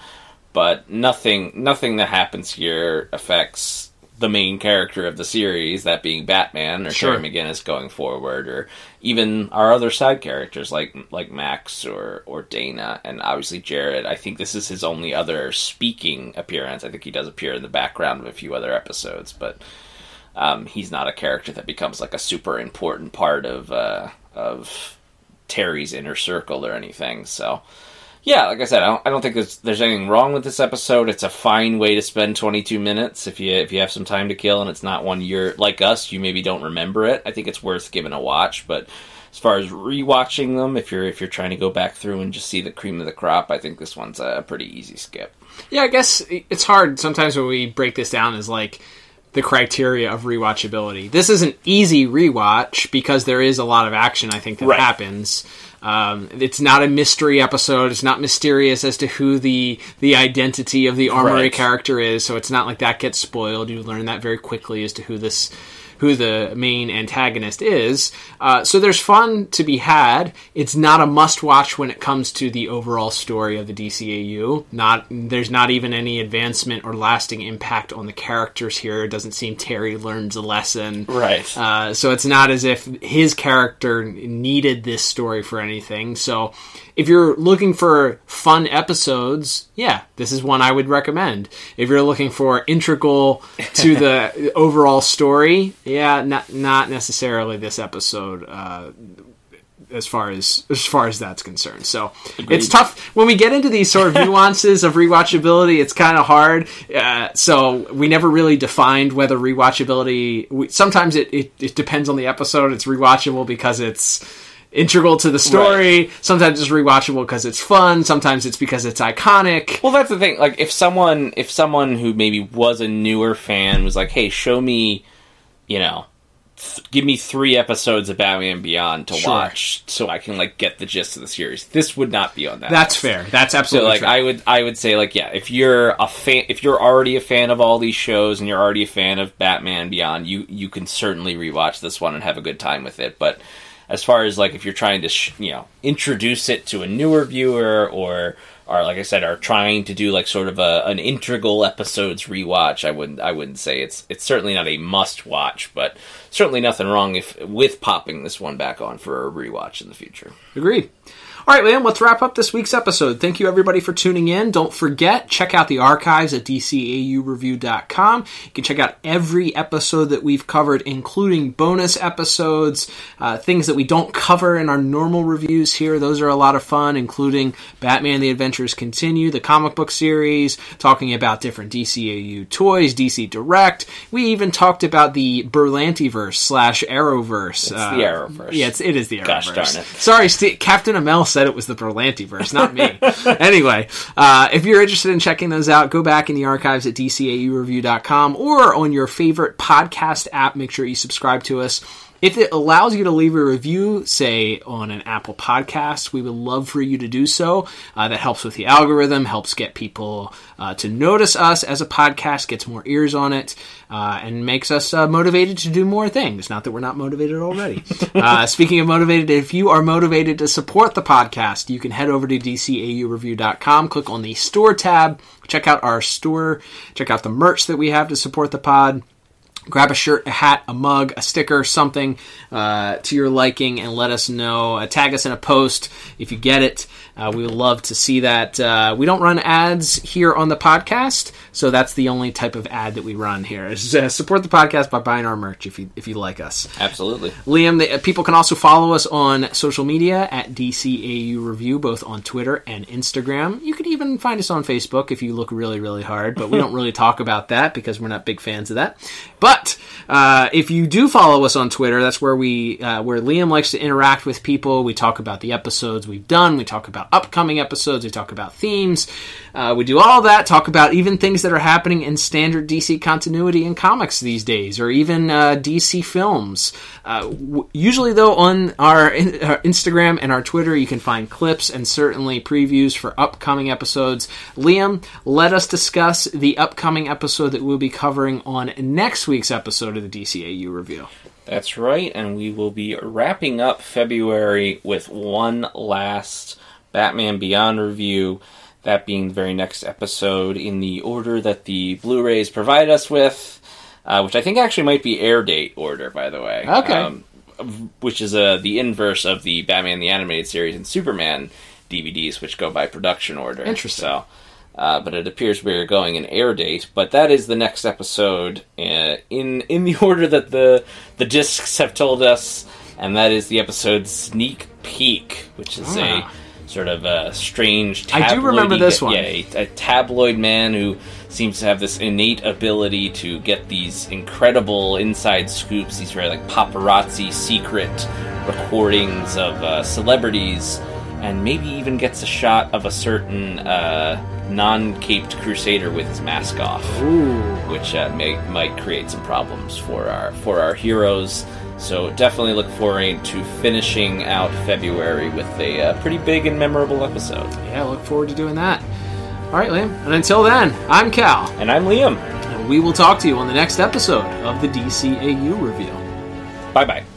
but nothing, nothing that happens here affects the main character of the series, that being Batman or Sure. Terry McGinnis going forward, or even our other side characters like like Max or or Dana, and obviously Jared. I think this is his only other speaking appearance. I think he does appear in the background of a few other episodes, but um, he's not a character that becomes like a super important part of uh, of Terry's inner circle or anything. So. Yeah, like I said, I don't, I don't think there's, there's anything wrong with this episode. It's a fine way to spend 22 minutes if you if you have some time to kill, and it's not one you're like us. You maybe don't remember it. I think it's worth giving a watch. But as far as rewatching them, if you're if you're trying to go back through and just see the cream of the crop, I think this one's a pretty easy skip. Yeah, I guess it's hard sometimes when we break this down as like the criteria of rewatchability. This is an easy rewatch because there is a lot of action I think that Right. happens. Um, it's not a mystery episode. It's not mysterious as to who the the identity of the armory Right. character is. So it's not like that gets spoiled. You learn that very quickly as to who this who the main antagonist is. Uh, so there's fun to be had. It's not a must watch when it comes to the overall story of the DCAU. Not there's not even any advancement or lasting impact on the characters here. It doesn't seem Terry learns a lesson. Right. Uh, so it's not as if his character needed this story for anything. So if you're looking for fun episodes, yeah, this is one I would recommend. If you're looking for integral to the overall story, yeah, not not necessarily this episode. Uh, as far as as far as that's concerned, so Agreed. it's tough when we get into these sort of nuances of rewatchability. It's kind of hard. Uh, so we never really defined whether rewatchability. We, sometimes it, it it depends on the episode. It's rewatchable because it's integral to the story. Sometimes it's rewatchable because it's fun. Sometimes it's because it's iconic. Well, that's the thing. Like, if someone, if someone who maybe was a newer fan was like, "Hey, show me," you know, th- give me three episodes of Batman Beyond to Sure. watch so I can like get the gist of the series. This would not be on that. That's list. fair. That's absolutely so like fair. I would I would say like yeah, if you're a fan if you're already a fan of all these shows and you're already a fan of Batman Beyond, you you can certainly rewatch this one and have a good time with it. But as far as like if you're trying to sh- you know introduce it to a newer viewer or or like I said are trying to do like sort of a an integral episodes rewatch, I wouldn't I wouldn't say it's it's certainly not a must watch, but certainly nothing wrong if with popping this one back on for a rewatch in the future. Agreed. All right, Liam, let's wrap up this week's episode. Thank you, everybody, for tuning in. Don't forget, check out the archives at dcaureview.com. You can check out every episode that we've covered, including bonus episodes, uh, things that we don't cover in our normal reviews here. Those are a lot of fun, including Batman The Adventures Continue, the comic book series, talking about different DCAU toys, DC Direct. We even talked about the Berlantiverse slash Arrowverse. It's the Arrowverse. Yeah, it's, it is the Arrowverse. Gosh darn it. Sorry, Steve, Captain Amell said it was the Berlanti verse, not me. anyway, uh, if you're interested in checking those out, go back in the archives at dcaureview.com or on your favorite podcast app. Make sure you subscribe to us. If it allows you to leave a review, say on an Apple podcast, we would love for you to do so. Uh, that helps with the algorithm, helps get people uh, to notice us as a podcast, gets more ears on it, uh, and makes us uh, motivated to do more things. Not that we're not motivated already. uh, speaking of motivated, if you are motivated to support the podcast, you can head over to dcaureview.com, click on the store tab, check out our store, check out the merch that we have to support the pod grab a shirt, a hat, a mug, a sticker, something uh, to your liking, and let us know. Uh, tag us in a post if you get it. Uh, we would love to see that. Uh, we don't run ads here on the podcast, so that's the only type of ad that we run here. Is uh, support the podcast by buying our merch if you if you like us. Absolutely. Liam, the, people can also follow us on social media at DCAU Review, both on Twitter and Instagram. You could even find us on Facebook if you look really, really hard, but we don't really talk about that because we're not big fans of that. But uh, if you do follow us on Twitter, that's where we uh, where Liam likes to interact with people. We talk about the episodes we've done. We talk about upcoming episodes. We talk about themes. Uh, we do all that. Talk about even things that are happening in standard DC continuity in comics these days, or even uh, DC films. Uh, w- usually, though, on our, in- our Instagram and our Twitter, you can find clips and certainly previews for upcoming episodes. Liam, let us discuss the upcoming episode that we'll be covering on next week's episode of the DCAU review. That's right, and we will be wrapping up February with one last Batman Beyond review. That being the very next episode in the order that the Blu-rays provide us with, uh, which I think actually might be air date order, by the way. Okay. Um, which is uh, the inverse of the Batman the Animated Series and Superman DVDs, which go by production order. Interesting. So, uh, but it appears we're going in air date. But that is the next episode uh, in in the order that the the discs have told us, and that is the episode Sneak Peek, which is Ah. a sort of a strange. I do remember this one. Yeah, a, a tabloid man who seems to have this innate ability to get these incredible inside scoops, these very like paparazzi secret recordings of uh, celebrities, and maybe even gets a shot of a certain uh, non-caped crusader with his mask off, which uh, may might create some problems for our for our heroes. So definitely look forward to finishing out February with a uh, pretty big and memorable episode. Yeah, look forward to doing that. All right, Liam. And until then, I'm Cal. And I'm Liam. And we will talk to you on the next episode of the DCAU review. Bye bye.